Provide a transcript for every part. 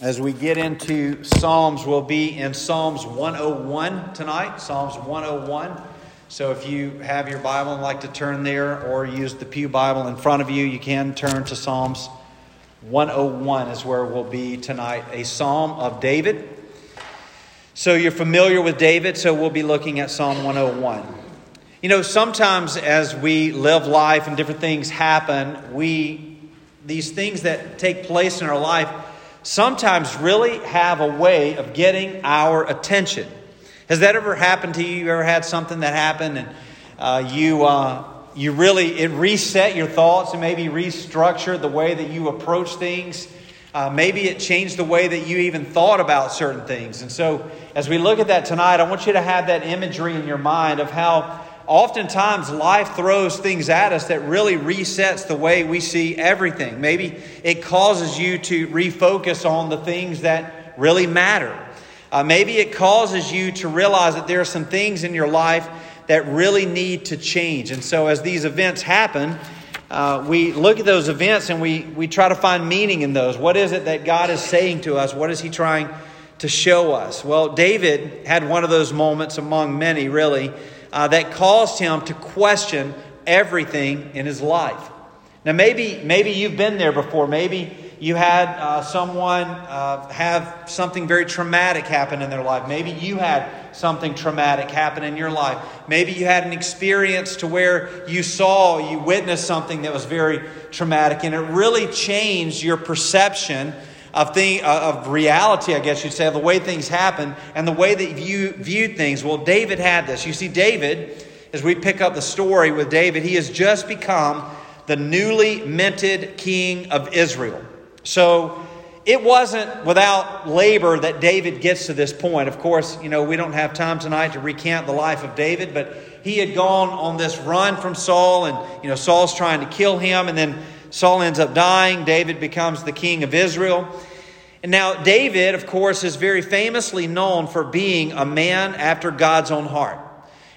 As we get into Psalms, we'll be in Psalms 101 tonight. Psalms 101. So if you have your Bible and like to turn there or use the Pew Bible in front of you, you can turn to Psalms 101 is where we'll be tonight. A psalm of David. So you're familiar with David, so we'll be looking at Psalm 101. You know, sometimes as we live life and different things happen, we these things that take place in our life sometimes really have a way of getting our attention. Has that ever happened to you? You ever had something that happened and uh, you, uh, you really, it reset your thoughts and maybe restructured the way that you approach things? Uh, maybe it changed the way that you even thought about certain things. And so, as we look at that tonight, I want you to have that imagery in your mind of how oftentimes life throws things at us that really resets the way we see everything. Maybe it causes you to refocus on the things that really matter. Uh, maybe it causes you to realize that there are some things in your life that really need to change. And so, as these events happen, uh, we look at those events and we, we try to find meaning in those. What is it that God is saying to us? What is He trying to show us? Well, David had one of those moments among many, really, uh, that caused him to question everything in his life. Now, maybe, maybe you've been there before. Maybe you had uh, someone uh, have something very traumatic happen in their life. Maybe you had something traumatic happen in your life. Maybe you had an experience to where you saw, you witnessed something that was very traumatic, and it really changed your perception of, thing, uh, of reality, I guess you'd say, of the way things happen and the way that you viewed things. Well, David had this. You see, David, as we pick up the story with David, he has just become the newly minted king of Israel. So it wasn't without labor that David gets to this point. Of course, you know, we don't have time tonight to recount the life of David, but he had gone on this run from Saul, and, you know, Saul's trying to kill him, and then Saul ends up dying. David becomes the king of Israel. And now, David, of course, is very famously known for being a man after God's own heart.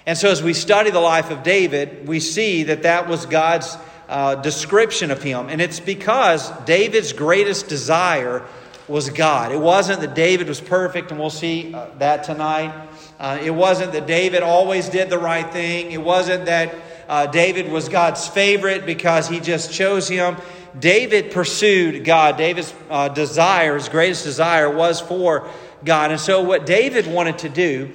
And so, as we study the life of David, we see that that was God's uh, description of him. And it's because David's greatest desire was God. It wasn't that David was perfect, and we'll see uh, that tonight. Uh, it wasn't that David always did the right thing. It wasn't that uh, David was God's favorite because he just chose him. David pursued God. David's uh, desire, his greatest desire, was for God. And so, what David wanted to do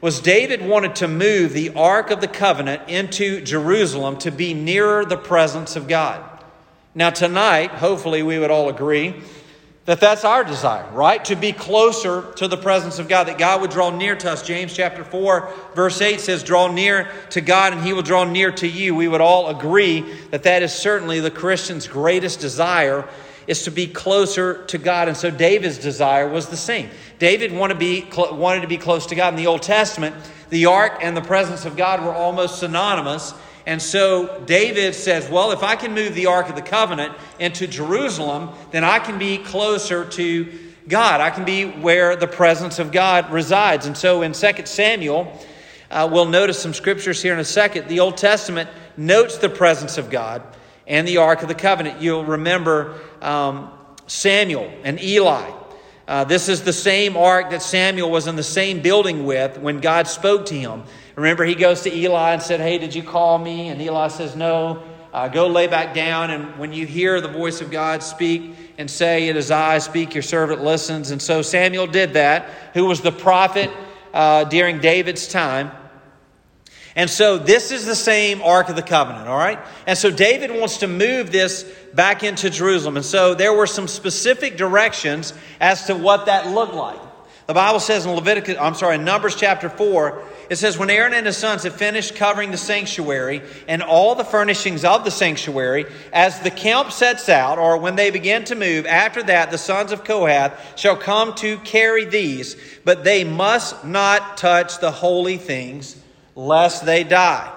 was David wanted to move the Ark of the Covenant into Jerusalem to be nearer the presence of God. Now, tonight, hopefully, we would all agree that that's our desire, right? To be closer to the presence of God, that God would draw near to us. James chapter 4, verse 8 says, Draw near to God and he will draw near to you. We would all agree that that is certainly the Christian's greatest desire is to be closer to God. And so David's desire was the same. David wanted to be, wanted to be close to God. In the Old Testament, the ark and the presence of God were almost synonymous. And so David says, Well, if I can move the Ark of the Covenant into Jerusalem, then I can be closer to God. I can be where the presence of God resides. And so in 2 Samuel, uh, we'll notice some scriptures here in a second. The Old Testament notes the presence of God and the Ark of the Covenant. You'll remember um, Samuel and Eli. Uh, this is the same ark that Samuel was in the same building with when God spoke to him. Remember, he goes to Eli and said, Hey, did you call me? And Eli says, No. Uh, go lay back down. And when you hear the voice of God speak and say, It is I, speak, your servant listens. And so Samuel did that, who was the prophet uh, during David's time. And so this is the same Ark of the Covenant, all right? And so David wants to move this back into Jerusalem. And so there were some specific directions as to what that looked like. The Bible says in Leviticus, I'm sorry, in Numbers chapter 4, it says, When Aaron and his sons had finished covering the sanctuary and all the furnishings of the sanctuary, as the camp sets out, or when they begin to move, after that the sons of Kohath shall come to carry these, but they must not touch the holy things, lest they die.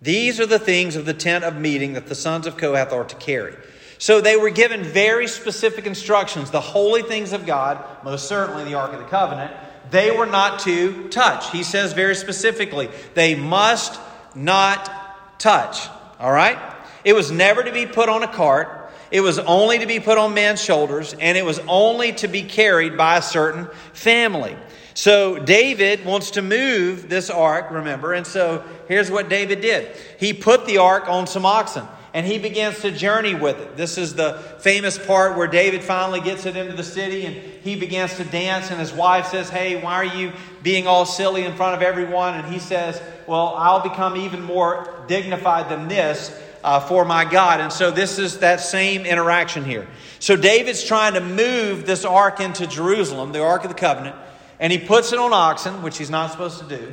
These are the things of the tent of meeting that the sons of Kohath are to carry. So they were given very specific instructions. The holy things of God, most certainly the Ark of the Covenant, they were not to touch. He says very specifically, they must not touch. All right? It was never to be put on a cart. it was only to be put on men's shoulders, and it was only to be carried by a certain family. So David wants to move this ark, remember, and so here's what David did he put the ark on some oxen and he begins to journey with it. This is the famous part where David finally gets it into the city and he begins to dance, and his wife says, Hey, why are you being all silly in front of everyone? And he says, Well, I'll become even more dignified than this. Uh, for my God. And so this is that same interaction here. So David's trying to move this ark into Jerusalem, the Ark of the Covenant, and he puts it on oxen, which he's not supposed to do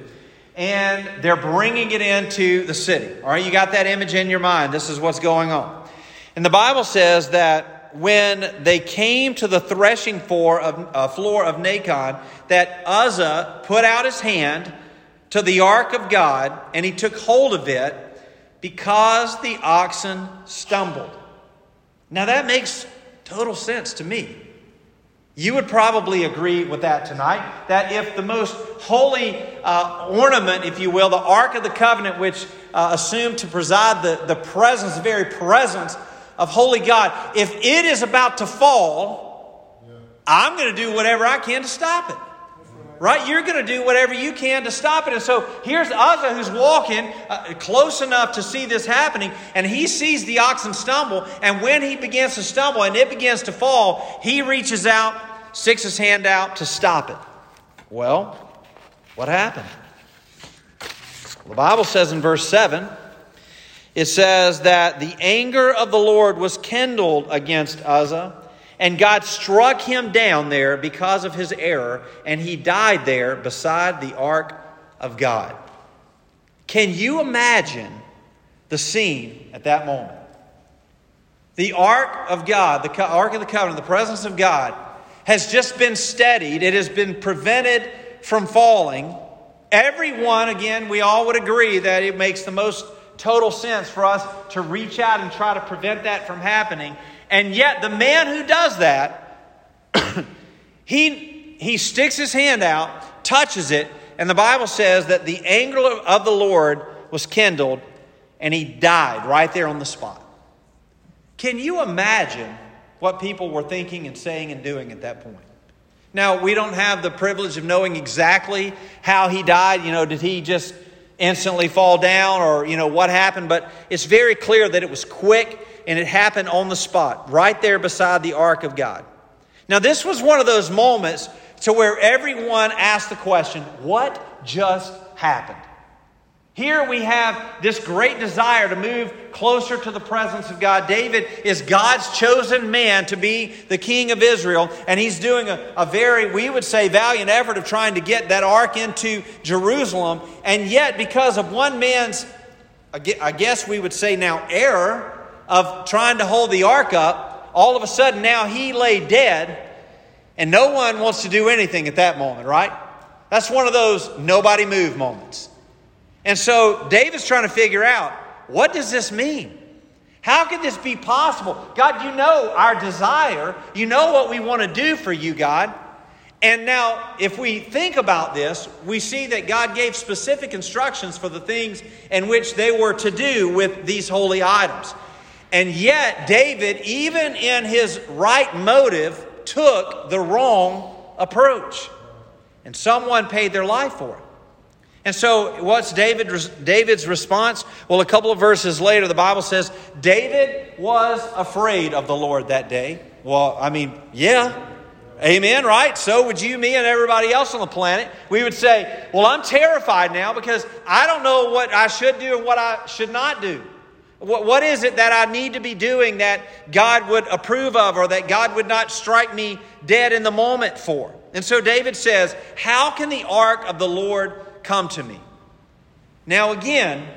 and they're bringing it into the city. All right, you got that image in your mind. This is what's going on. And the Bible says that when they came to the threshing floor of, uh, floor of Nacon, that Uzzah put out his hand to the ark of God, and he took hold of it because the oxen stumbled. Now that makes total sense to me. You would probably agree with that tonight. That if the most holy uh, ornament, if you will, the Ark of the Covenant, which uh, assumed to preside the, the presence, the very presence of Holy God, if it is about to fall, yeah. I'm going to do whatever I can to stop it. Right? You're going to do whatever you can to stop it. And so here's Uzzah who's walking uh, close enough to see this happening, and he sees the oxen stumble. And when he begins to stumble and it begins to fall, he reaches out, sticks his hand out to stop it. Well, what happened? Well, the Bible says in verse 7 it says that the anger of the Lord was kindled against Uzzah and God struck him down there because of his error, and he died there beside the ark of God. Can you imagine the scene at that moment? The ark of God, the ark of the covenant, the presence of God, has just been steadied, it has been prevented from falling. Everyone, again, we all would agree that it makes the most total sense for us to reach out and try to prevent that from happening. And yet, the man who does that, he, he sticks his hand out, touches it, and the Bible says that the anger of the Lord was kindled, and he died right there on the spot. Can you imagine what people were thinking and saying and doing at that point? Now, we don't have the privilege of knowing exactly how he died. You know, did he just instantly fall down or, you know, what happened? But it's very clear that it was quick and it happened on the spot, right there beside the ark of God. Now, this was one of those moments to where everyone asked the question, what just happened? Here we have this great desire to move closer to the presence of God. David is God's chosen man to be the king of Israel, and he's doing a, a, very, we would say, valiant effort of trying to get that ark into Jerusalem. And yet, because of one man's, I guess we would say now, error, of trying to hold the ark up, all of a sudden now he lay dead, and no one wants to do anything at that moment, right? That's one of those nobody move moments. And so David's trying to figure out what does this mean? How could this be possible? God, you know our desire. You know what we want to do for you, God. And now, if we think about this, we see that God gave specific instructions for the things in which they were to do with these holy items. And yet, David, even in his right motive, took the wrong approach. And someone paid their life for it. And so, what's David, David's response? Well, a couple of verses later, the Bible says David was afraid of the Lord that day. Well, I mean, yeah. Amen, right? So would you, me, and everybody else on the planet. We would say, Well, I'm terrified now because I don't know what I should do and what I should not do. What, is it that I need to be doing that God would approve of or that God would not strike me dead in the moment for? And so David says, How can the ark of the Lord come to me? Now, again,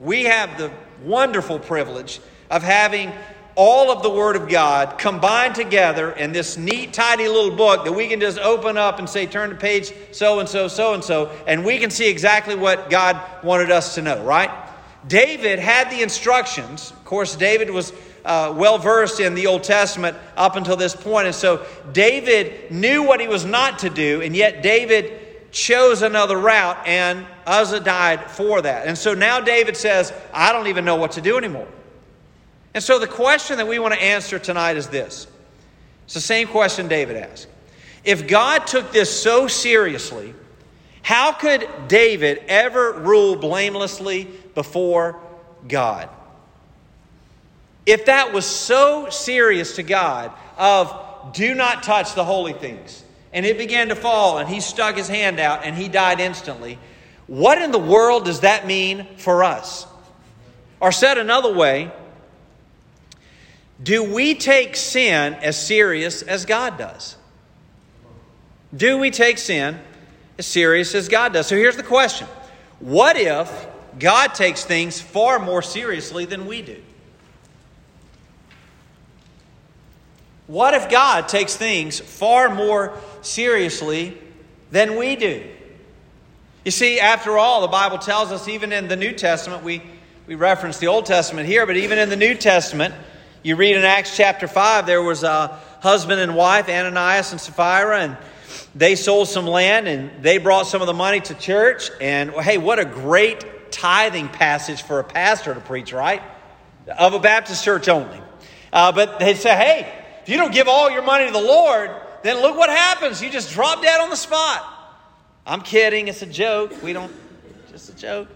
we have the wonderful privilege of having all of the Word of God combined together in this neat, tidy little book that we can just open up and say, turn to page so and so, so and so, and we can see exactly what God wanted us to know, right? David had the instructions. Of course, David was uh, well versed in the Old Testament up until this point, and so David knew what he was not to do, and yet David chose another route, and Uzzah died for that. And so now David says, I don't even know what to do anymore. And so the question that we want to answer tonight is this it's the same question David asked. If God took this so seriously, how could David ever rule blamelessly before God? If that was so serious to God, of do not touch the holy things, and it began to fall, and he stuck his hand out and he died instantly, what in the world does that mean for us? Or said another way, do we take sin as serious as God does? Do we take sin as serious as God does? So here's the question What if God takes things far more seriously than we do? What if God takes things far more seriously than we do? You see, after all, the Bible tells us, even in the New Testament, we, we reference the Old Testament here, but even in the New Testament, you read in Acts chapter 5, there was a husband and wife, Ananias and Sapphira, and they sold some land and they brought some of the money to church. And hey, what a great tithing passage for a pastor to preach, right? Of a Baptist church only. Uh, but they say, hey, if you don't give all your money to the Lord, then look what happens. You just drop dead on the spot. I'm kidding. It's a joke. We don't, just a joke.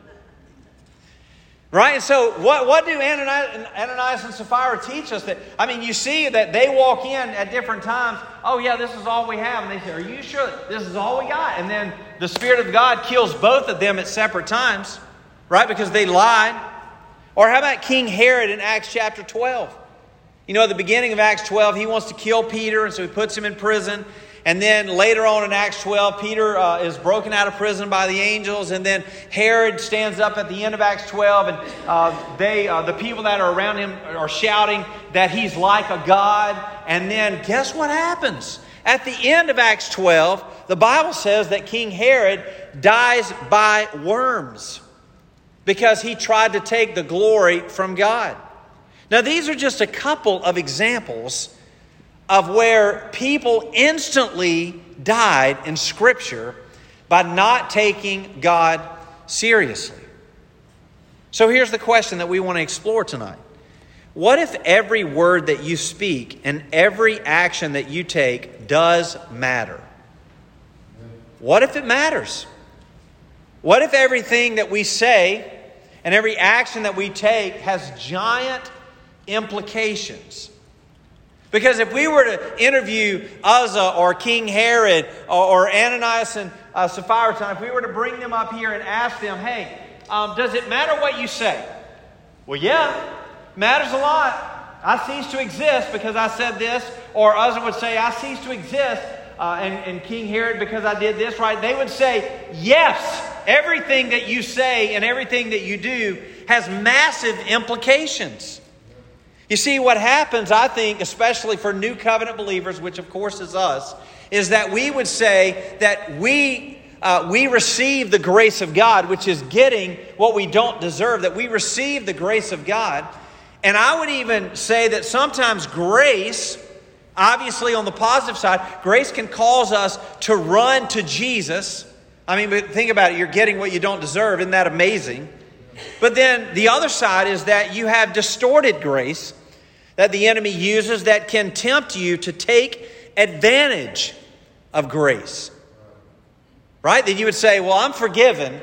Right? And so, what, what do Ananias, Ananias and Sapphira teach us? That I mean, you see that they walk in at different times. Oh, yeah, this is all we have. And they say, Are you sure this is all we got? And then the Spirit of God kills both of them at separate times, right? Because they lied. Or how about King Herod in Acts chapter 12? You know, at the beginning of Acts 12, he wants to kill Peter, and so he puts him in prison. And then later on in Acts 12, Peter uh, is broken out of prison by the angels. And then Herod stands up at the end of Acts 12, and uh, they, uh, the people that are around him are shouting that he's like a god. And then guess what happens? At the end of Acts 12, the Bible says that King Herod dies by worms because he tried to take the glory from God. Now, these are just a couple of examples of where people instantly died in Scripture by not taking God seriously. So here's the question that we want to explore tonight What if every word that you speak and every action that you take does matter? What if it matters? What if everything that we say and every action that we take has giant implications? Because if we were to interview Uzzah or King Herod or, Ananias and uh, Sapphira, if we were to bring them up here and ask them, hey, um, does it matter what you say? Well, yeah, matters a lot. I cease to exist because I said this. Or Uzzah would say, I cease to exist. Uh, and, and King Herod because I did this, right? They would say, yes, everything that you say and everything that you do has massive implications. You see, what happens, I think, especially for new covenant believers, which of course is us, is that we would say that we. Uh, we receive the grace of God, which is getting what we don't deserve, that we receive the grace of God. And I would even say that sometimes grace, obviously on the positive side, grace can cause us to run to Jesus. I mean, but think about it, you're getting what you don't deserve. Isn't that amazing? But then the other side is that you have distorted grace that the enemy uses that can tempt you to take advantage of grace. Right? That you would say, Well, I'm forgiven,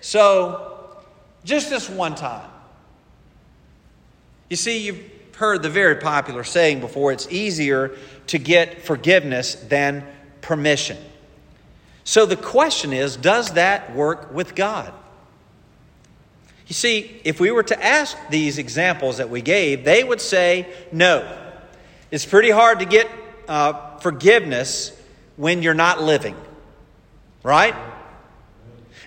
so just this one time. You see, you've heard the very popular saying before it's easier to get forgiveness than permission. So the question is does that work with God? You see, if we were to ask these examples that we gave, they would say no. It's pretty hard to get uh, forgiveness when you're not living, right?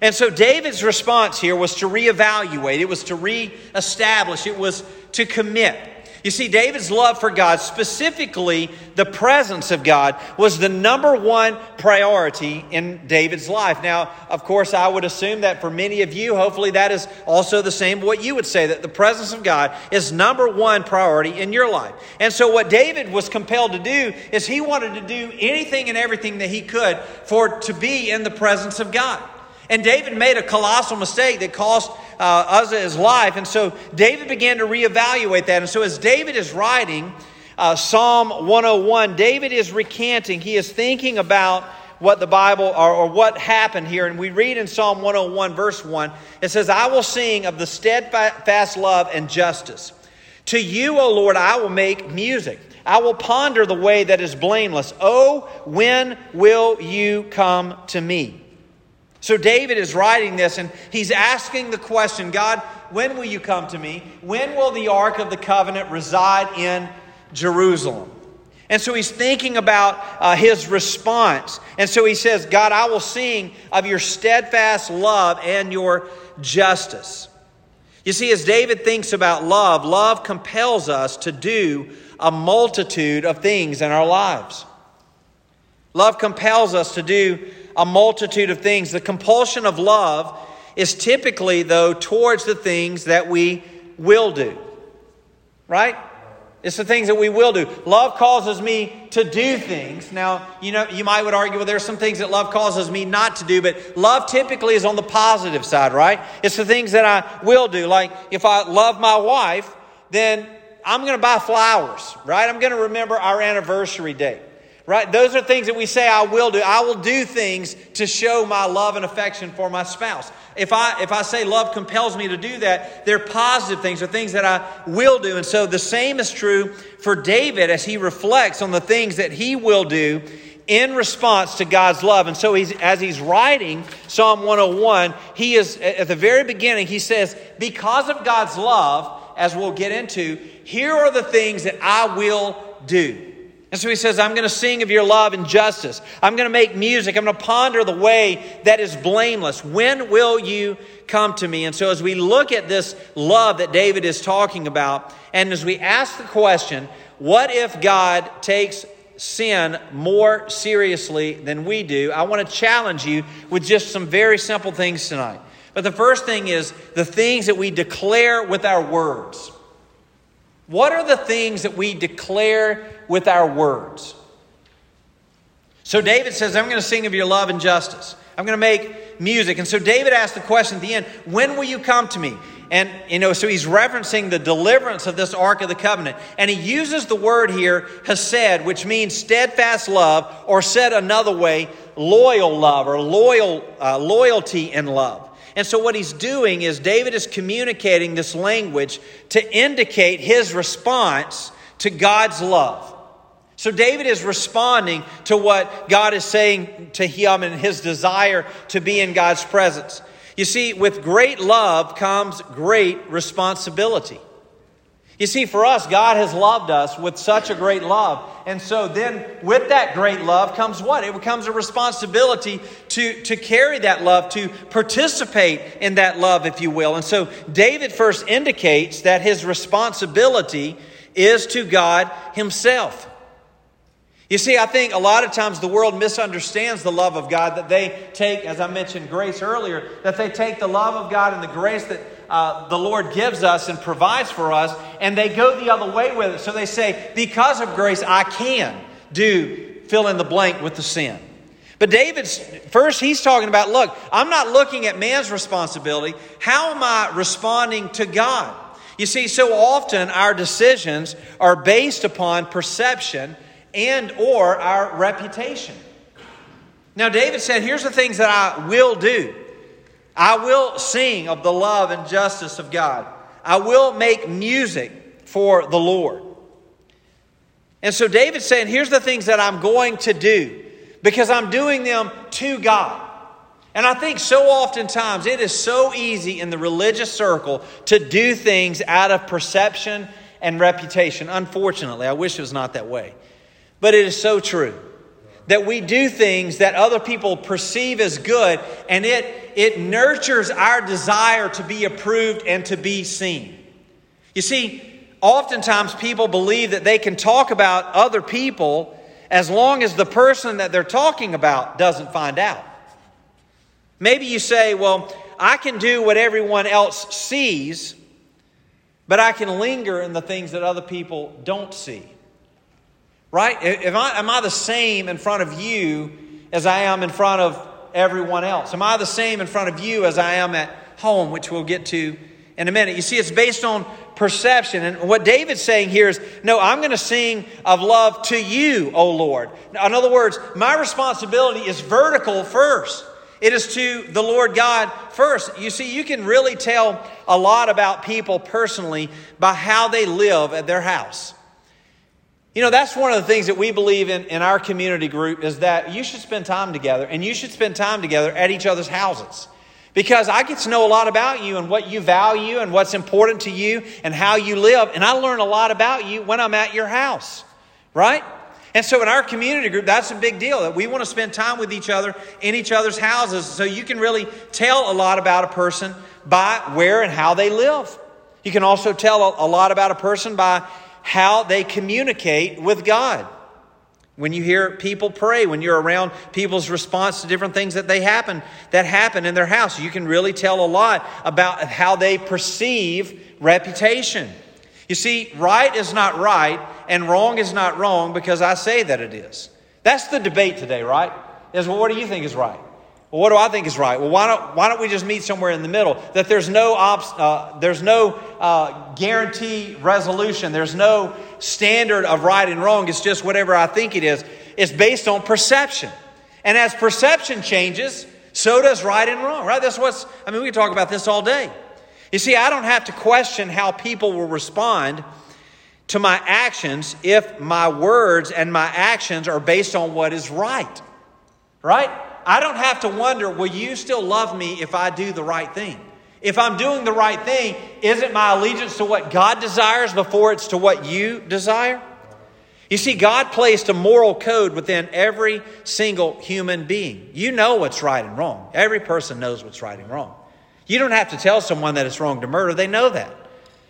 And so David's response here was to reevaluate, it was to reestablish, it was to commit. You see, David's love for God, specifically the presence of God, was the number one priority in David's life. Now, of course, I would assume that for many of you, hopefully that is also the same what you would say, that the presence of God is number one priority in your life. And so what David was compelled to do is he wanted to do anything and everything that he could for to be in the presence of God. And David made a colossal mistake that cost uh, his life. And so David began to reevaluate that. And so as David is writing uh, Psalm 101, David is recanting, he is thinking about what the Bible or, or, what happened here. And we read in Psalm 101, verse 1, it says, I will sing of the steadfast love and justice. To you, O Lord, I will make music. I will ponder the way that is blameless. Oh, when will you come to me? So David is writing this and he's asking the question God, when will you come to me? When will the Ark of the Covenant reside in Jerusalem? And so he's thinking about uh, his response. And so he says, God, I will sing of your steadfast love and your justice. You see, as David thinks about love, love compels us to do a multitude of things in our lives. Love compels us to do a multitude of things. The compulsion of love is typically, though, towards the things that we will do. Right? It's the things that we will do. Love causes me to do things. Now, you know, you might would argue, well, there's some things that love causes me not to do, but love typically is on the positive side, right? It's the things that I will do. Like if I love my wife, then I'm going to buy flowers, right? I'm going to remember our anniversary date right? Those are things that we say I will do. I will do things to show my love and affection for my spouse. If I if I say love compels me to do that, they're positive things, they're things that I will do. And so the same is true for David as he reflects on the things that he will do in response to God's love. And so he's, as he's writing Psalm 101, he is at the very beginning, he says, Because of God's love, as we'll get into, here are the things that I will do. And so he says, I'm going to sing of your love and justice. I'm going to make music. I'm going to ponder the way that is blameless. When will you come to me? And so as we look at this love that David is talking about, and as we ask the question, what if God takes sin more seriously than we do? I want to challenge you with just some very simple things tonight. But the first thing is the things that we declare with our words. What are the things that we declare with our words? So David says, I'm going to sing of your love and justice. I'm going to make music. And so David asked the question at the end, When will you come to me? And, you know, so he's referencing the deliverance of this Ark of the Covenant. And he uses the word here, hesed, which means steadfast love, or said another way, loyal love, or loyal, uh, loyalty in love. And so, what he's doing is David is communicating this language to indicate his response to God's love. So, David is responding to what God is saying to him and his desire to be in God's presence. You see, with great love comes great responsibility. You see, for us, God has loved us with such a great love. And so then, with that great love comes what? It becomes a responsibility to, to carry that love, to participate in that love, if you will. And so, David first indicates that his responsibility is to God Himself. You see, I think a lot of times the world misunderstands the love of God, that they take, as I mentioned grace earlier, that they take the love of God and the grace that uh, the Lord gives us and provides for us, and they go the other way with it. So they say, because of grace, I can do fill in the blank with the sin. But David's first, he's talking about look, I'm not looking at man's responsibility. How am I responding to God? You see, so often our decisions are based upon perception and or our reputation. Now David said, here's the things that I will do. I will sing of the love and justice of God. I will make music for the Lord. And so David's saying, here's the things that I'm going to do because I'm doing them to God. And I think so oftentimes it is so easy in the religious circle to do things out of perception and reputation. Unfortunately, I wish it was not that way. But it is so true that we do things that other people perceive as good, and it, it nurtures our desire to be approved and to be seen. You see, oftentimes people believe that they can talk about other people as long as the person that they're talking about doesn't find out. Maybe you say, well, I can do what everyone else sees, but I can linger in the things that other people don't see. Right? Am I, am I the same in front of you as I am in front of everyone else? Am I the same in front of you as I am at home, which we'll get to in a minute. You see, it's based on perception. And what David's saying here is, no, I'm going to sing of love to you, O Lord. In other words, my responsibility is vertical first. It is to the Lord God first. You see, you can really tell a lot about people personally by how they live at their house. You know, that's one of the things that we believe in in our community group is that you should spend time together and you should spend time together at each other's houses. Because I get to know a lot about you and what you value and what's important to you and how you live. And I learn a lot about you when I'm at your house, right? And so in our community group, that's a big deal that we want to spend time with each other in each other's houses so you can really tell a lot about a person by where and how they live. You can also tell a lot about a person by how they communicate with God. When you hear people pray, when you're around people's response to different things that they happen that happen in their house, you can really tell a lot about how they perceive reputation. You see, right is not right and wrong is not wrong because I say that it is. That's the debate today, right? Is well, what do you think is right? Well, what do I think is right? Well, why don't, why don't we just meet somewhere in the middle? That there's no, obs, uh, there's no uh, guarantee resolution. There's no standard of right and wrong. It's just whatever I think it is. It's based on perception. And as perception changes, so does right and wrong, right? That's what's, I mean, we can talk about this all day. You see, I don't have to question how people will respond to my actions if my words and my actions are based on what is right, right? I don't have to wonder, will you still love me if I do the right thing? If I'm doing the right thing, isn't my allegiance to what God desires before it's to what you desire? You see, God placed a moral code within every single human being. You know what's right and wrong. Every person knows what's right and wrong. You don't have to tell someone that it's wrong to murder, they know that.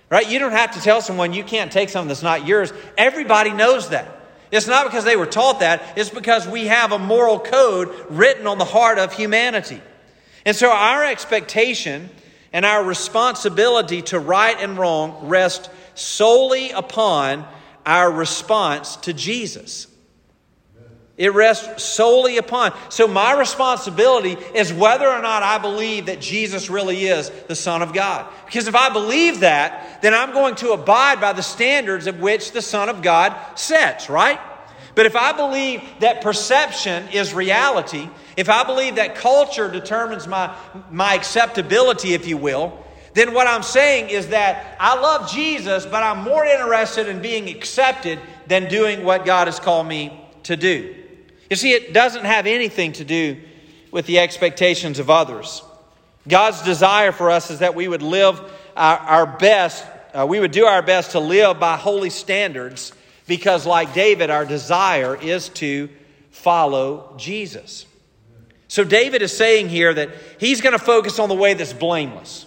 Right? You don't have to tell someone you can't take something that's not yours. Everybody knows that. It's not because they were taught that, it's because we have a moral code written on the heart of humanity. And so our expectation and our responsibility to right and wrong rest solely upon our response to Jesus. It rests solely upon. So, my responsibility is whether or not I believe that Jesus really is the Son of God. Because if I believe that, then I'm going to abide by the standards of which the Son of God sets, right? But if I believe that perception is reality, if I believe that culture determines my, my acceptability, if you will, then what I'm saying is that I love Jesus, but I'm more interested in being accepted than doing what God has called me to do. You see, it doesn't have anything to do with the expectations of others. God's desire for us is that we would live our, our best, uh, we would do our best to live by holy standards because, like David, our desire is to follow Jesus. So, David is saying here that he's going to focus on the way that's blameless.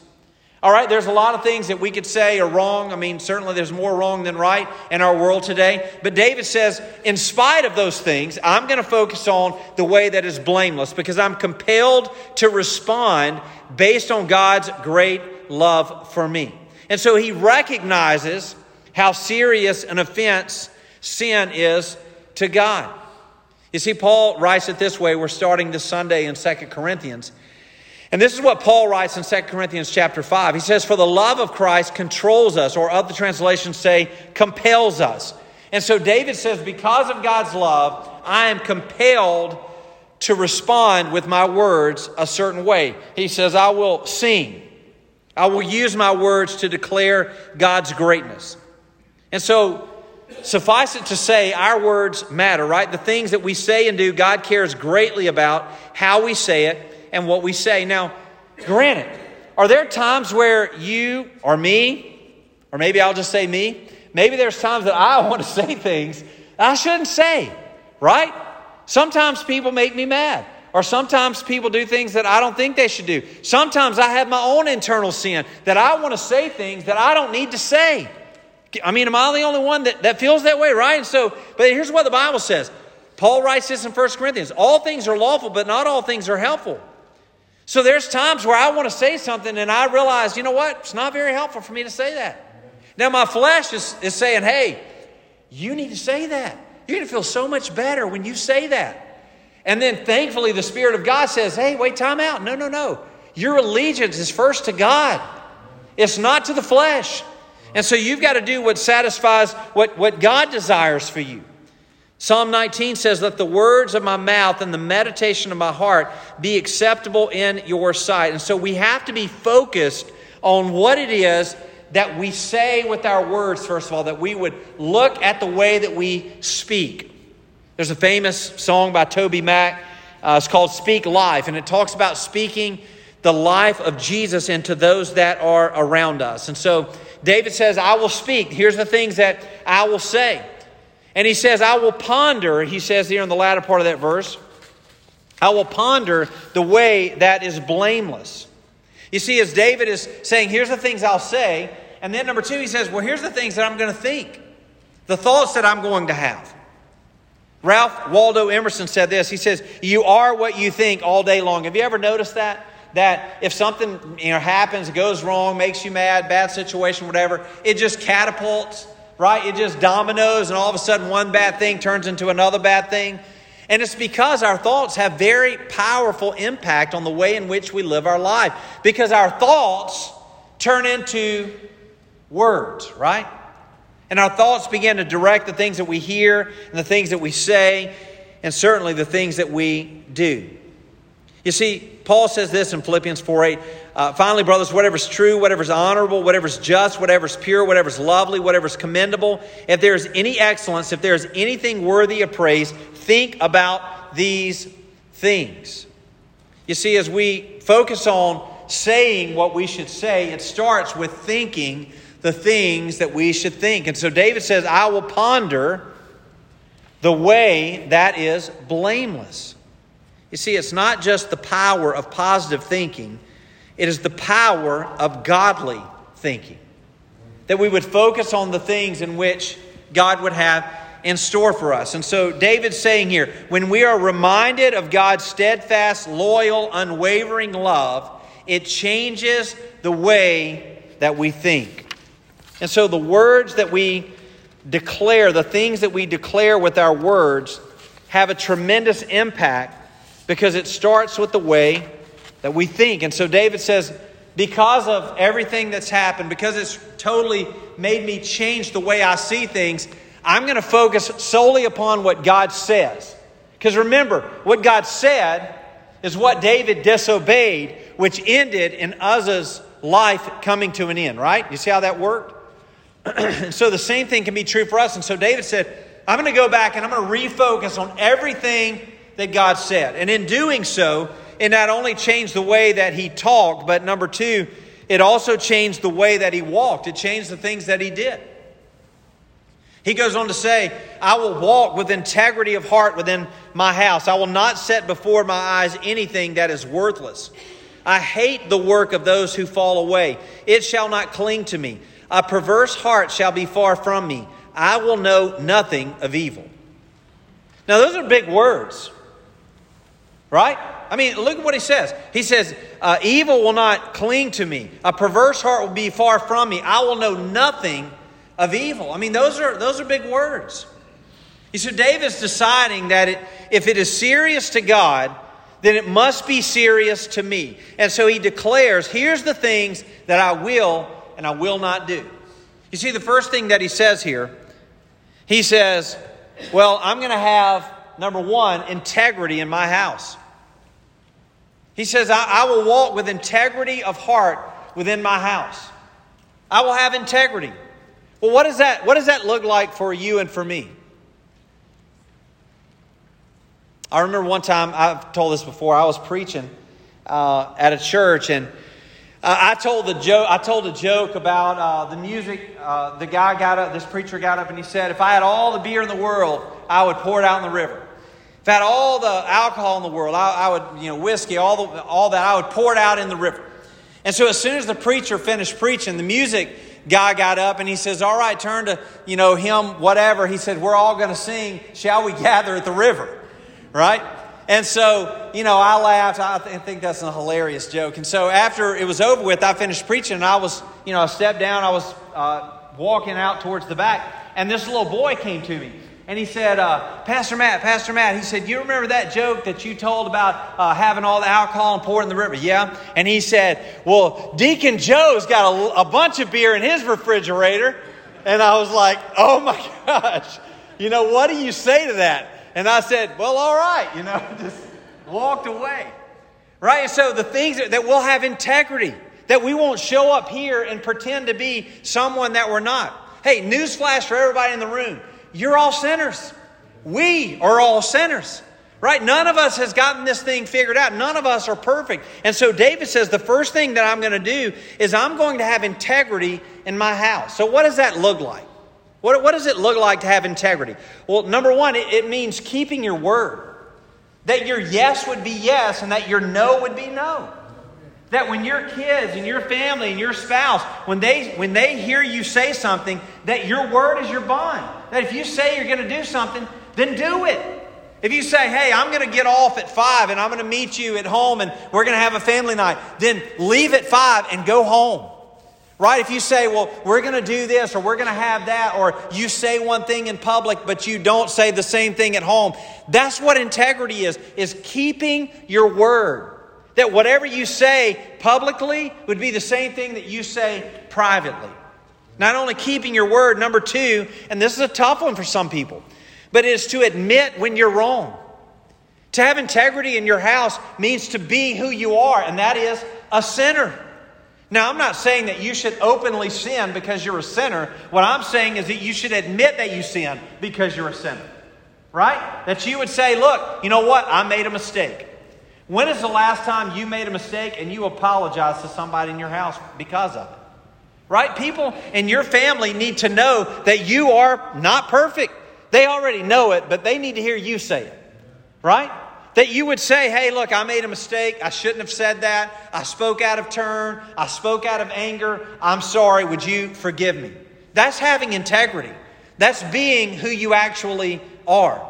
All right, there's a lot of things that we could say are wrong. I mean, certainly there's more wrong than right in our world today. But David says, in spite of those things, I'm going to focus on the way that is blameless because I'm compelled to respond based on God's great love for me. And so he recognizes how serious an offense sin is to God. You see, Paul writes it this way. We're starting this Sunday in Second Corinthians. And this is what Paul writes in 2 Corinthians chapter 5. He says, For the love of Christ controls us, or other translations say, compels us. And so David says, Because of God's love, I am compelled to respond with my words a certain way. He says, I will sing. I will use my words to declare God's greatness. And so, suffice it to say, our words matter, right? The things that we say and do, God cares greatly about how we say it and what we say. Now, granted, are there times where you or me, or maybe I'll just say me, maybe there's times that I want to say things I shouldn't say, right? Sometimes people make me mad. Or sometimes people do things that I don't think they should do. Sometimes I have my own internal sin that I want to say things that I don't need to say. I mean, am I the only one that, that feels that way, right? And so, but here's what the Bible says. Paul writes this in 1 Corinthians All things are lawful, but not all things are helpful. So there's times where I want to say something and I realize, you know what? It's not very helpful for me to say that. Now, my flesh is, is saying, hey, you need to say that. You're going to feel so much better when you say that. And then thankfully, the Spirit of God says, hey, wait, time out. No, no, no. your allegiance is first to God, it's not to the flesh. And so you've got to do what satisfies what, what God desires for you. Psalm 19 says, Let the words of my mouth and the meditation of my heart be acceptable in your sight. And so we have to be focused on what it is that we say with our words, first of all, that we would look at the way that we speak. There's a famous song by TobyMac. Uh, it's called Speak Life, and it talks about speaking the life of Jesus into those that are around us. And so David says, I will speak. Here's the things that I will say. And he says, I will ponder, he says here in the latter part of that verse, I will ponder the way that is blameless. You see, as David is saying, here's the things I'll say. And then number two, he says, well, here's the things that I'm going to think, the thoughts that I'm going to have. Ralph Waldo Emerson said this. He says, You are what you think all day long. Have you ever noticed that? that if something you know, happens, goes wrong, makes you mad, bad situation, whatever, it just catapults, right? It just dominoes, and all of a sudden one bad thing turns into another bad thing. And it's because our thoughts have very powerful impact on the way in which we live our life. Because our thoughts turn into words, right? And our thoughts begin to direct the things that we hear and the things that we say, and certainly the things that we do. You see, Paul says this in Philippians 4 8. Uh, Finally, brothers, whatever's true, whatever's honorable, whatever's just, whatever's pure, whatever's lovely, whatever's commendable, if there's any excellence, if there's anything worthy of praise, think about these things. You see, as we focus on saying what we should say, it starts with thinking the things that we should think. And so David says, I will ponder the way that is blameless. You see, it's not just the power of positive thinking, it is the power of godly thinking. That we would focus on the things in which God would have in store for us. And so David's saying here when we are reminded of God's steadfast, loyal, unwavering love, it changes the way that we think. And so the words that we declare, the things that we declare with our words, have a tremendous impact because it starts with the way that we think. And so David says, because of everything that's happened, because it's totally made me change the way I see things, I'm going to focus solely upon what God says. Because remember, what God said is what David disobeyed, which ended in Uzzah's life coming to an end, right? You see how that worked? and so the same thing can be true for us. And so David said, I'm going to go back and I'm going to refocus on everything that God said. And in doing so, it not only changed the way that he talked, but number two, it also changed the way that he walked. It changed the things that he did. He goes on to say, I will walk with integrity of heart within my house. I will not set before my eyes anything that is worthless. I hate the work of those who fall away. It shall not cling to me. A perverse heart shall be far from me. I will know nothing of evil. Now, those are big words. Right? I mean, look at what he says. He says, uh, Evil will not cling to me, a perverse heart will be far from me. I will know nothing of evil. I mean, those are, those are big words. You see, David's deciding that it, if it is serious to God, then it must be serious to me. And so he declares, Here's the things that I will and I will not do. You see, the first thing that he says here, he says, Well, I'm going to have number one, integrity in my house. He says, I, I, will walk with integrity of heart within my house. I will have integrity. Well, what, is that, what does that look like for you and for me? I remember one time, I've told this before, I was preaching uh, at a church and uh, I told the joke. I told a joke about uh, the music. Uh, the guy got up. This preacher got up and he said, "If I had all the beer in the world, I would pour it out in the river." If had all the alcohol in the world, I, I would, you know, whiskey, all, the, all that, I would pour it out in the river. And so as soon as the preacher finished preaching, the music guy got up and he says, All right, turn to, you know, him, whatever. He said, We're all going to sing, Shall We Gather at the River? Right? And so, you know, I laughed. I think that's a hilarious joke. And so after it was over with, I finished preaching and I was, you know, I stepped down. I was uh, walking out towards the back and this little boy came to me and he said, uh, Pastor Matt, Pastor Matt, he said, You remember that joke that you told about uh, having all the alcohol and pouring in the river? Yeah. And he said, Well, Deacon Joe's got a, a bunch of beer in his refrigerator. And I was like, Oh my gosh, you know, what do you say to that? And I said, Well, all right, you know, just walked away. Right? And so the things that, that we'll have integrity, that we won't show up here and pretend to be someone that we're not. Hey, newsflash for everybody in the room. You're all sinners. We are all sinners. Right? None of us has gotten this thing figured out. None of us are perfect. And so David says the first thing that I'm going to do is I'm going to have integrity in my house. So what does that look like? What, what does it look like to have integrity? Well, number one, it, it means keeping your word. That your yes would be yes and that your no would be no. That when your kids and your family and your spouse, when they when they hear you say something, that your word is your bond. That if you say you're going to do something, then do it. If you say, hey, I'm going to get off at five and I'm going to meet you at home and we're going to have a family night, then leave at five and go home. Right? If you say, well, we're going to do this or we're going to have that, or you say one thing in public but you don't say the same thing at home, that's what integrity is, is keeping your word. That whatever you say publicly would be the same thing that you say privately. Not only keeping your word, number two, and this is a tough one for some people, but it is to admit when you're wrong. To have integrity in your house means to be who you are, and that is a sinner. Now, I'm not saying that you should openly sin because you're a sinner. What I'm saying is that you should admit that you sin because you're a sinner. Right? That you would say, look, you know what? I made a mistake. When is the last time you made a mistake and you apologized to somebody in your house because of it? Right? People in your family need to know that you are not perfect. They already know it, but they need to hear you say it. Right? That you would say, hey, look, I made a mistake. I shouldn't have said that. I spoke out of turn. I spoke out of anger. I'm sorry. Would you forgive me? That's having integrity. That's being who you actually are.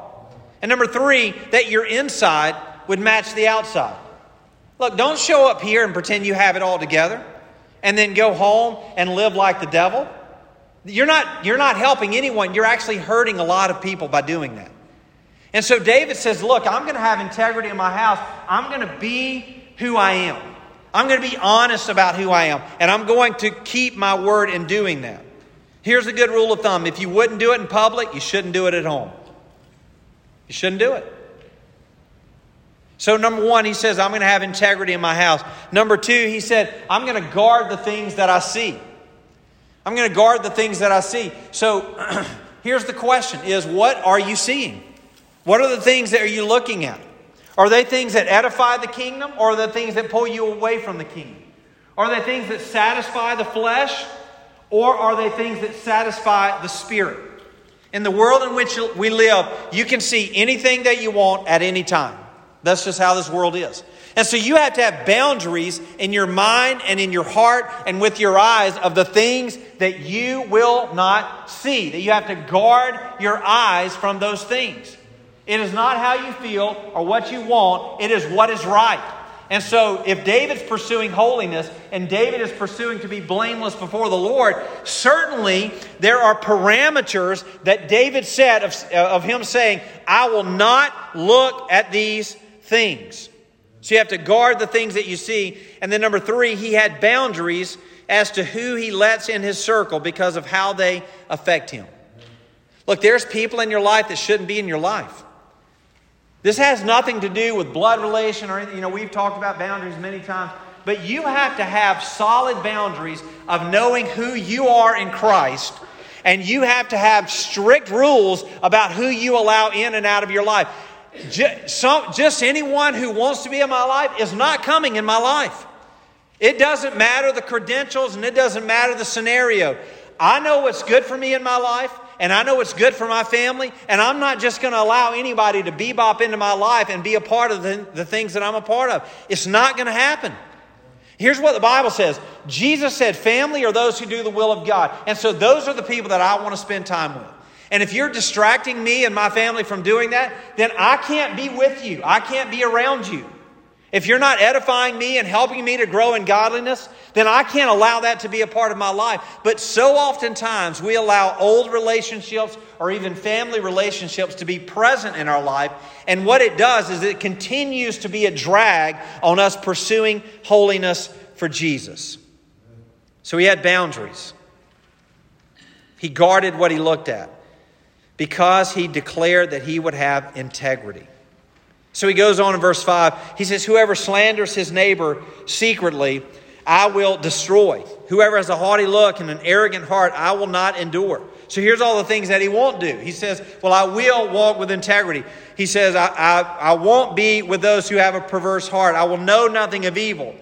And number three, that your inside would match the outside. Look, don't show up here and pretend you have it all together and then go home and live like the devil. You're not, you're not helping anyone. You're actually hurting a lot of people by doing that. And so David says, Look, I'm going to have integrity in my house. I'm going to be who I am. I'm going to be honest about who I am. And I'm going to keep my word in doing that. Here's a good rule of thumb if you wouldn't do it in public, you shouldn't do it at home. You shouldn't do it. So, number one, he says, I'm going to have integrity in my house. Number two, he said, I'm going to guard the things that I see. I'm going to guard the things that I see. So, here's the question is what are you seeing? What are the things that are you looking at? Are they things that edify the kingdom or are they things that pull you away from the kingdom? Are they things that satisfy the flesh or are they things that satisfy the spirit? In the world in which we live, you can see anything that you want at any time. That's just how this world is. And so you have to have boundaries in your mind and in your heart and with your eyes of the things that you will not see. That you have to guard your eyes from those things. It is not how you feel or what you want, it is what is right. And so, if David's pursuing holiness and David is pursuing to be blameless before the Lord, certainly there are parameters that David said of, of him saying, I will not look at these things. So you have to guard the things that you see. And then, number three, he had boundaries as to who he lets in his circle because of how they affect him. Look, there's people in your life that shouldn't be in your life. This has nothing to do with blood relation or anything. You know, we've talked about boundaries many times. But you have to have solid boundaries of knowing who you are in Christ. And you have to have strict rules about who you allow in and out of your life. Just, anyone who wants to be in my life is not coming in my life. It doesn't matter the credentials and it doesn't matter the scenario. I know what's good for me in my life and I know what's good for my family, and I'm not just going to allow anybody to bebop into my life and be a part of the, the things that I'm a part of. It's not going to happen. Here's what the Bible says Jesus said, Family are those who do the will of God. And so those are the people that I want to spend time with. And if you're distracting me and my family from doing that, then I can't be with you. I can't be around you. if you're not edifying me and helping me to grow in godliness, then I can't allow that to be a part of my life. But so oftentimes we allow old relationships or even family relationships to be present in our life. And what it does is it continues to be a drag on us pursuing holiness for Jesus. So he had boundaries. He guarded what he looked at because he declared that he would have integrity. So he goes on in verse 5. He says, Whoever slanders his neighbor secretly, I will destroy. Whoever has a haughty look and an arrogant heart, I will not endure. So here's all the things that he won't do. He says, Well, I will walk with integrity. He says, I, I, I won't be with those who have a perverse heart. I will know nothing of evil.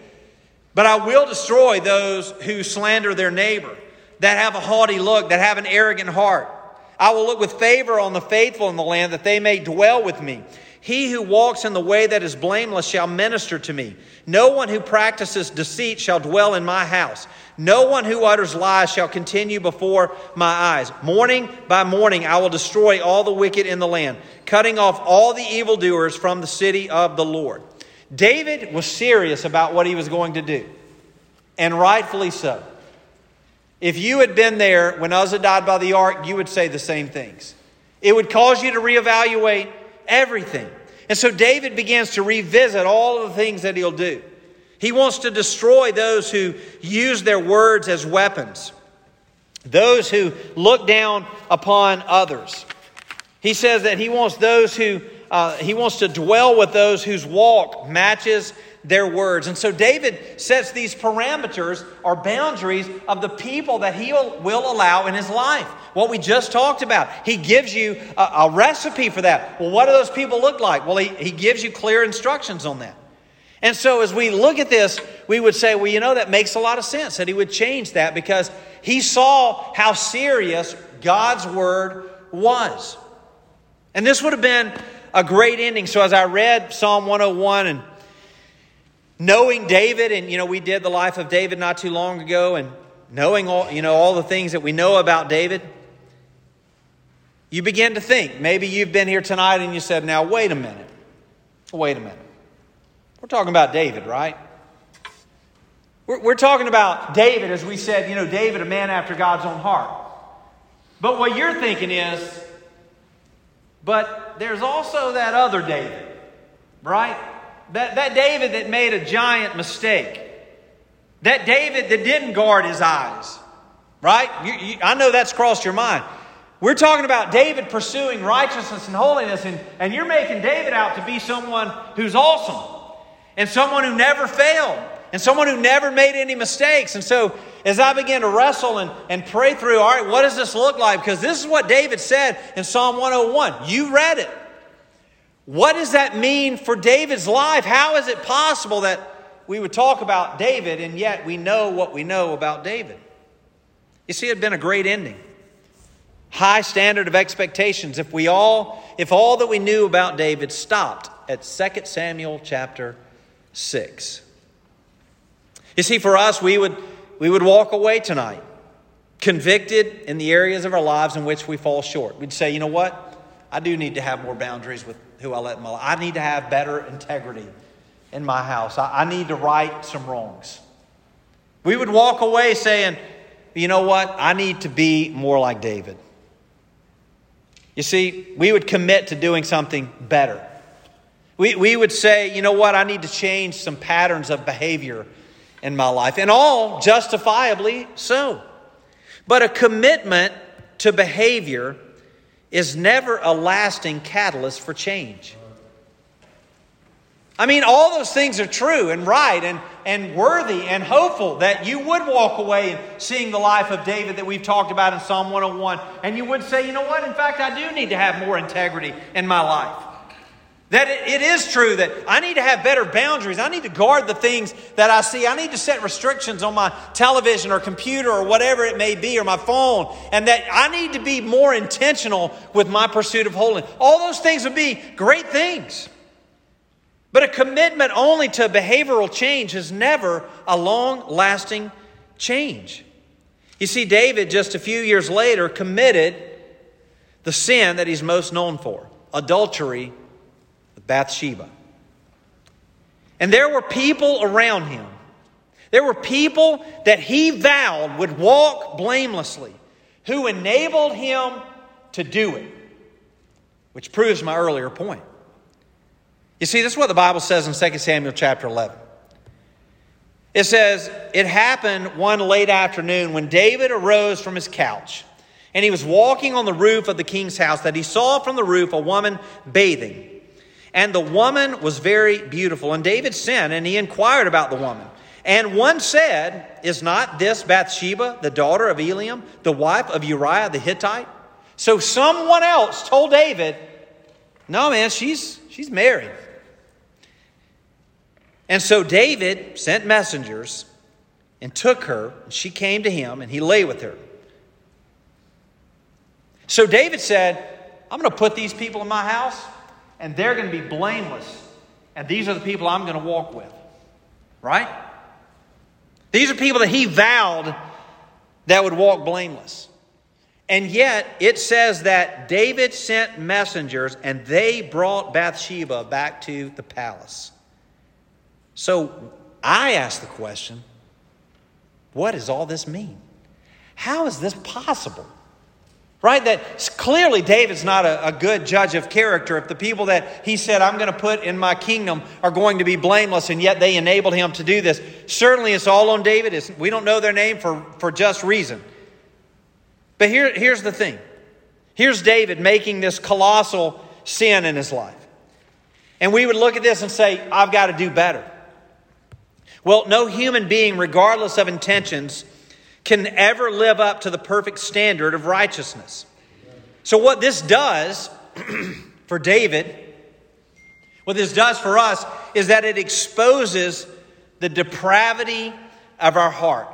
But I will destroy those who slander their neighbor, that have a haughty look, that have an arrogant heart. I will look with favor on the faithful in the land, that they may dwell with me. He who walks in the way that is blameless shall minister to me. No one who practices deceit shall dwell in my house. No one who utters lies shall continue before my eyes. Morning by morning I will destroy all the wicked in the land, cutting off all the evildoers from the city of the Lord. David was serious about what he was going to do, and rightfully so. If you had been there when Uzzah died by the ark, you would say the same things. It would cause you to reevaluate everything. And so David begins to revisit all of the things that he'll do. He wants to destroy those who use their words as weapons, those who look down upon others. He says that he wants those who, uh, he wants to dwell with those whose walk matches their words. And so David sets these parameters or boundaries of the people that he will allow in his life. What we just talked about. He gives you a, a recipe for that. Well, what do those people look like? Well, he, he gives you clear instructions on that. And so as we look at this, we would say, well, you know, that makes a lot of sense that he would change that because he saw how serious God's word was. And this would have been a great ending. So as I read Psalm 101 and knowing David, and you know, we did the life of David not too long ago, and knowing all, you know, all the things that we know about David, you begin to think. Maybe you've been here tonight and you said, now, wait a minute. Wait a minute. We're talking about David, right? We're, we're talking about David, as we said, you know, David, a man after God's own heart. But what you're thinking is, but there's also that other David, right? That, that David that made a giant mistake. That David that didn't guard his eyes. Right? You, you, I know that's crossed your mind. We're talking about David pursuing righteousness and holiness, and, and you're making David out to be someone who's awesome, and someone who never failed, and someone who never made any mistakes. And so, as I began to wrestle and, and pray through, all right, what does this look like? Because this is what David said in Psalm 101. You read it. What does that mean for David's life? How is it possible that we would talk about David and yet we know what we know about David? You see, it had been a great ending. High standard of expectations. If we all, if all that we knew about David stopped at 2 Samuel chapter 6. You see, for us, we would, we would walk away tonight convicted in the areas of our lives in which we fall short. We'd say, you know what? I do need to have more boundaries with who I let in my life. I need to have better integrity in my house. I, I need to right some wrongs. We would walk away saying, you know what? I need to be more like David. You see, we would commit to doing something better. We, we would say, you know what? I need to change some patterns of behavior in my life, and all justifiably so. But a commitment to behavior is never a lasting catalyst for change. I mean, all those things are true and right and, and worthy and hopeful that you would walk away and seeing the life of David that we've talked about in Psalm 101. And you would say, you know what? In fact, I do need to have more integrity in my life. That it, is true that I need to have better boundaries. I need to guard the things that I see. I need to set restrictions on my television or computer or whatever it may be or my phone. And that I need to be more intentional with my pursuit of holiness. All those things would be great things. But a commitment only to behavioral change is never a long lasting change. You see, David, just a few years later, committed the sin that he's most known for adultery Bathsheba. And there were people around him. There were people that he vowed would walk blamelessly, who enabled him to do it, which proves my earlier point. You see, this is what the Bible says in 2 Samuel chapter 11. It says, It happened one late afternoon when David arose from his couch and he was walking on the roof of the king's house that he saw from the roof a woman bathing. And the woman was very beautiful. And David sent and he inquired about the woman. And one said, Is not this Bathsheba, the daughter of Eliam, the wife of Uriah the Hittite? So someone else told David, No, man, she's, she's married. And so David sent messengers and took her, and she came to him, and he lay with her. So David said, I'm going to put these people in my house, and they're going to be blameless. And these are the people I'm going to walk with. Right? These are people that he vowed that would walk blameless. And yet, it says that David sent messengers and they brought Bathsheba back to the palace. So I ask the question what does all this mean? How is this possible? Right? That clearly David's not a, a, good judge of character. If the people that he said, I'm going to put in my kingdom are going to be blameless, and yet they enabled him to do this, certainly it's all on David. It's, we don't know their name for, for just reason. But here, here's the thing here's David making this colossal sin in his life. And we would look at this and say, I've got to do better. Well, no human being, regardless of intentions, can ever live up to the perfect standard of righteousness. So, what this does for David, what this does for us, is that it exposes the depravity of our heart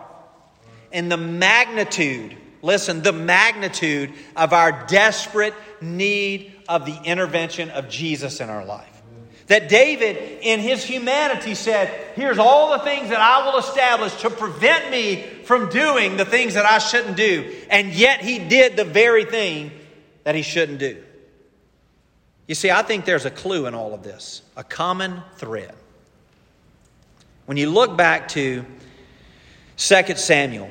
and the magnitude, listen, the magnitude of our desperate need of the intervention of Jesus in our life. That David, in his humanity, said, Here's all the things that I will establish to prevent me from doing the things that I shouldn't do. And yet he did the very thing that he shouldn't do. You see, I think there's a clue in all of this, a common thread. When you look back to 2 Samuel,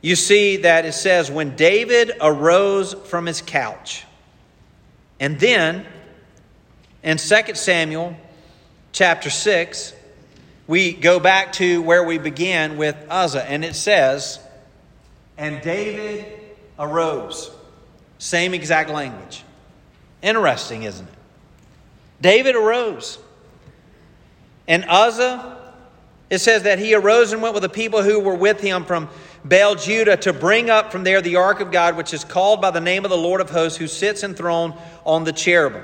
you see that it says, When David arose from his couch, and then in 2 Samuel chapter 6, we go back to where we began with Uzzah, and it says, And David arose. Same exact language. Interesting, isn't it? David arose. And Uzzah, it says that he arose and went with the people who were with him from Baal Judah to bring up from there the ark of God, which is called by the name of the Lord of hosts, who sits enthroned on the cherubim.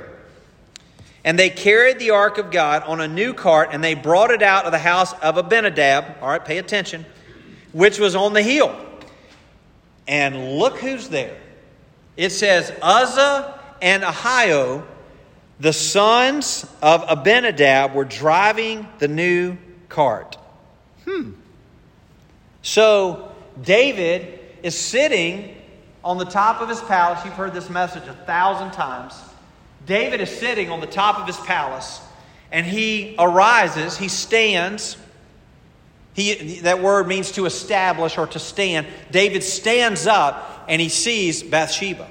And they carried the ark of God on a new cart, and they brought it out of the house of Abinadab. All right, pay attention, which was on the hill. And look who's there. It says Uzzah and Ahio, the sons of Abinadab, were driving the new cart. Hmm. So David is sitting on the top of his palace. You've heard this message a thousand times. David is sitting on the top of his palace and he arises, he stands. He, that word means to establish or to stand. David stands up and he sees Bathsheba.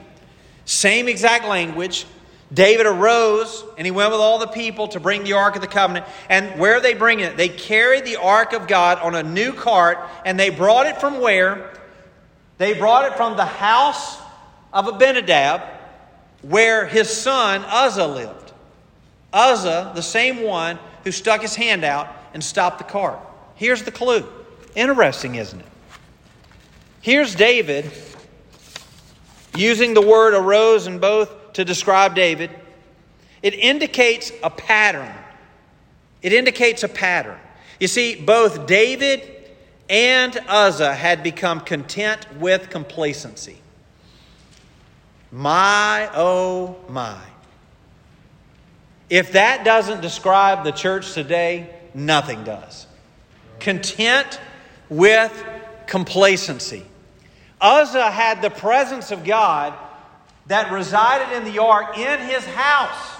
Same exact language. David arose and he went with all the people to bring the Ark of the Covenant. And where they bring it? They carried the Ark of God on a new cart and they brought it from where? They brought it from the house of Abinadab where his son Uzzah lived. Uzzah, the same one who stuck his hand out and stopped the cart. Here's the clue. Interesting, isn't it? Here's David using the word arose in both to describe David. It indicates a pattern. It indicates a pattern. You see, both David and Uzzah had become content with complacency. My, oh my. If that doesn't describe the church today, nothing does. Content with complacency. Uzzah had the presence of God that resided in the ark in his house.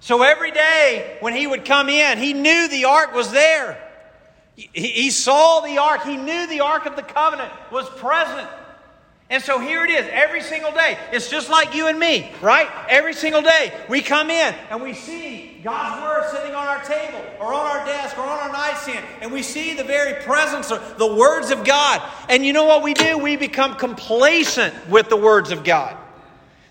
So every day when he would come in, he knew the ark was there. He, saw the ark. He knew the ark of the covenant was present. And so here it is every single day. It's just like you and me, right? Every single day we come in and we see God's Word sitting on our table or on our desk or on our nightstand, and we see the very presence of the words of God. And you know what we do? We become complacent with the words of God.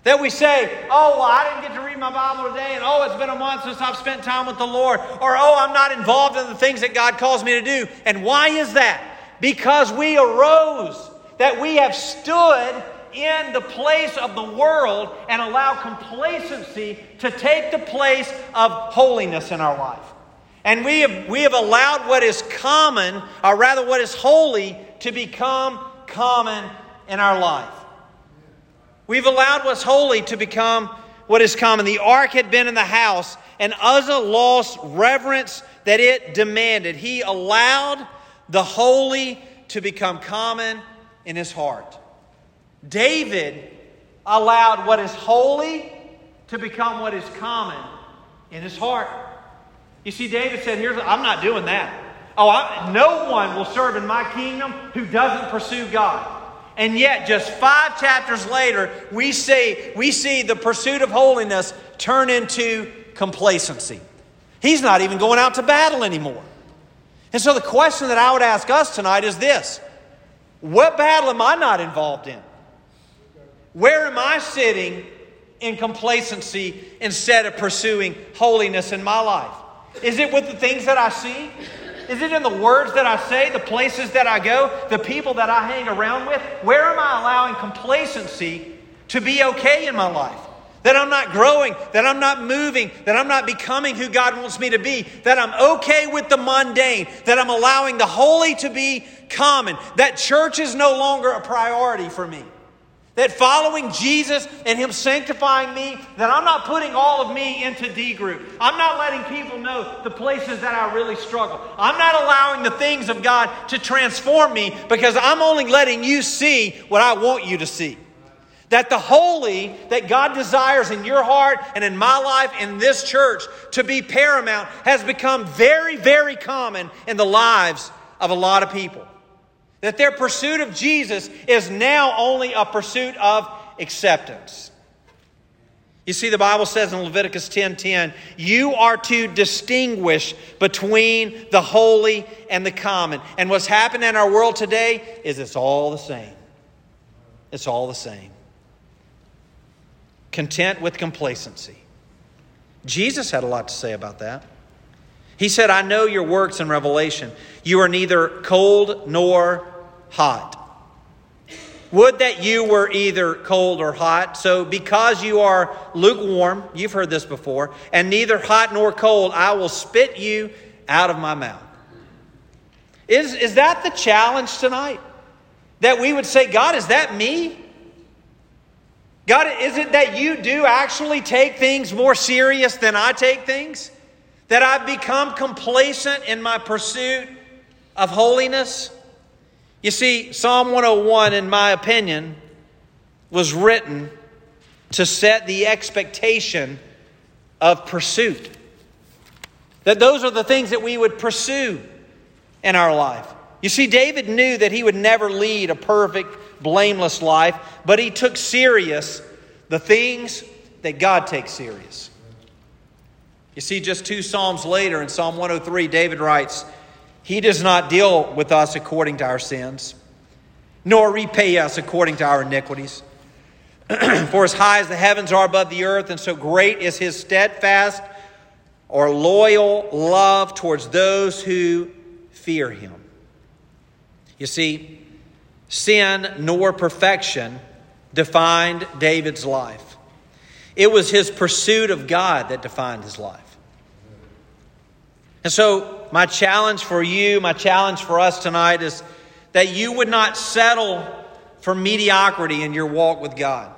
That we say, oh, well, I didn't get to read my Bible today, and oh, it's been a month since I've spent time with the Lord, or oh, I'm not involved in the things that God calls me to do. And why is that? Because we arose that we have stood in the place of the world and allow complacency to take the place of holiness in our life. And we have, we have allowed what is common, or rather what is holy, to become common in our life. We've allowed what's holy to become what is common. The ark had been in the house, and Uzzah lost reverence that it demanded. He allowed the holy to become common in his heart. David allowed what is holy to become what is common in his heart. You see, David said, Here's, I'm not doing that. Oh, I, no one will serve in my kingdom who doesn't pursue God. And yet, just five chapters later, we see, we see the pursuit of holiness turn into complacency. He's not even going out to battle anymore. And so, the question that I would ask us tonight is this what battle am I not involved in? Where am I sitting in complacency instead of pursuing holiness in my life? Is it with the things that I see? Is it in the words that I say, the places that I go, the people that I hang around with? Where am I allowing complacency to be okay in my life? That I'm not growing, that I'm not moving, that I'm not becoming who God wants me to be, that I'm okay with the mundane, that I'm allowing the holy to be common, that church is no longer a priority for me. That following Jesus and Him sanctifying me, that I'm not putting all of me into D group. I'm not letting people know the places that I really struggle. I'm not allowing the things of God to transform me because I'm only letting you see what I want you to see. That the holy that God desires in your heart and in my life in this church to be paramount has become very, very common in the lives of a lot of people. That their pursuit of Jesus is now only a pursuit of acceptance. You see, the Bible says in Leviticus 10 10, you are to distinguish between the holy and the common. And what's happening in our world today is it's all the same. It's all the same. Content with complacency. Jesus had a lot to say about that. He said, I know your works in Revelation. You are neither cold nor hot. Would that you were either cold or hot. So, because you are lukewarm, you've heard this before, and neither hot nor cold, I will spit you out of my mouth. Is, is that the challenge tonight? That we would say, God, is that me? God, is it that you do actually take things more serious than I take things? That I've become complacent in my pursuit of holiness? You see, Psalm 101, in my opinion, was written to set the expectation of pursuit. That those are the things that we would pursue in our life. You see, David knew that he would never lead a perfect, blameless life, but he took serious the things that God takes serious. You see, just two Psalms later, in Psalm 103, David writes, He does not deal with us according to our sins, nor repay us according to our iniquities. For as high as the heavens are above the earth, and so great is his steadfast or loyal love towards those who fear him. You see, sin nor perfection defined David's life. It was his pursuit of God that defined his life. And so, my challenge for you, my challenge for us tonight is that you would not settle for mediocrity in your walk with God.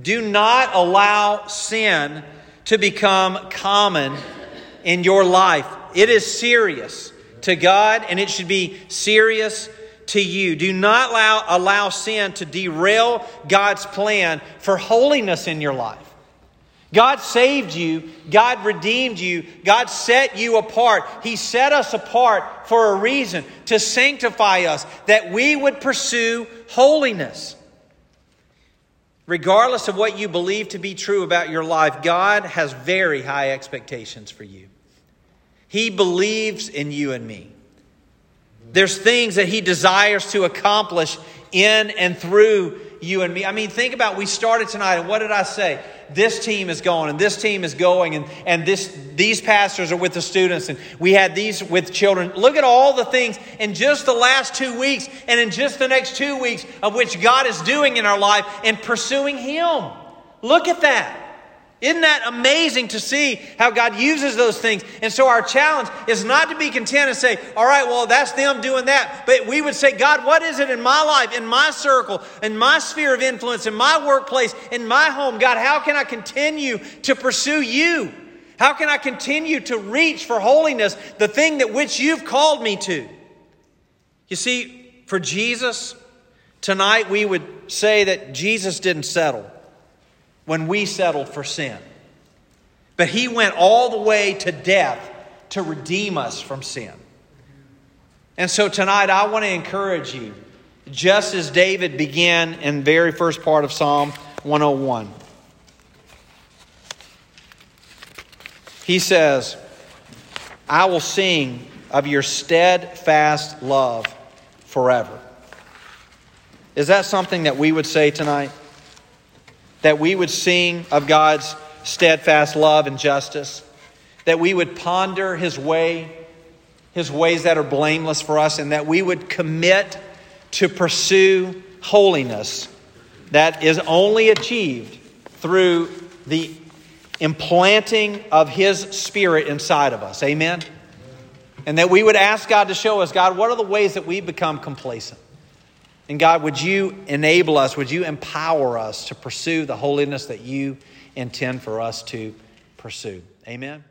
Do not allow sin to become common in your life. It is serious to God and it should be serious to you. Do not allow, allow sin to derail God's plan for holiness in your life. God saved you. God redeemed you. God set you apart. He set us apart for a reason to sanctify us, that we would pursue holiness. Regardless of what you believe to be true about your life, God has very high expectations for you. He believes in you and me. There's things that He desires to accomplish in and through you and me. I mean, think about we started tonight, and what did I say? This team is going, and this team is going, and, and this, these pastors are with the students, and we had these with children. Look at all the things in just the last two weeks, and in just the next two weeks of which God is doing in our life and pursuing Him. Look at that. Isn't that amazing to see how God uses those things? And so our challenge is not to be content and say, all right, well, that's them doing that. But we would say, God, what is it in my life, in my circle, in my sphere of influence, in my workplace, in my home? God, how can I continue to pursue you? How can I continue to reach for holiness, the thing that which you've called me to? You see, for Jesus, tonight we would say that Jesus didn't settle when we settled for sin. But he went all the way to death to redeem us from sin. And so tonight I want to encourage you, just as David began in the very first part of Psalm 101. He says, I will sing of your steadfast love forever. Is that something that we would say tonight? That we would sing of God's steadfast love and justice, that we would ponder His way, His ways that are blameless for us, and that we would commit to pursue holiness that is only achieved through the implanting of His Spirit inside of us. Amen? And that we would ask God to show us, God, what are the ways that we become complacent? And God, would you enable us, would you empower us to pursue the holiness that you intend for us to pursue? Amen.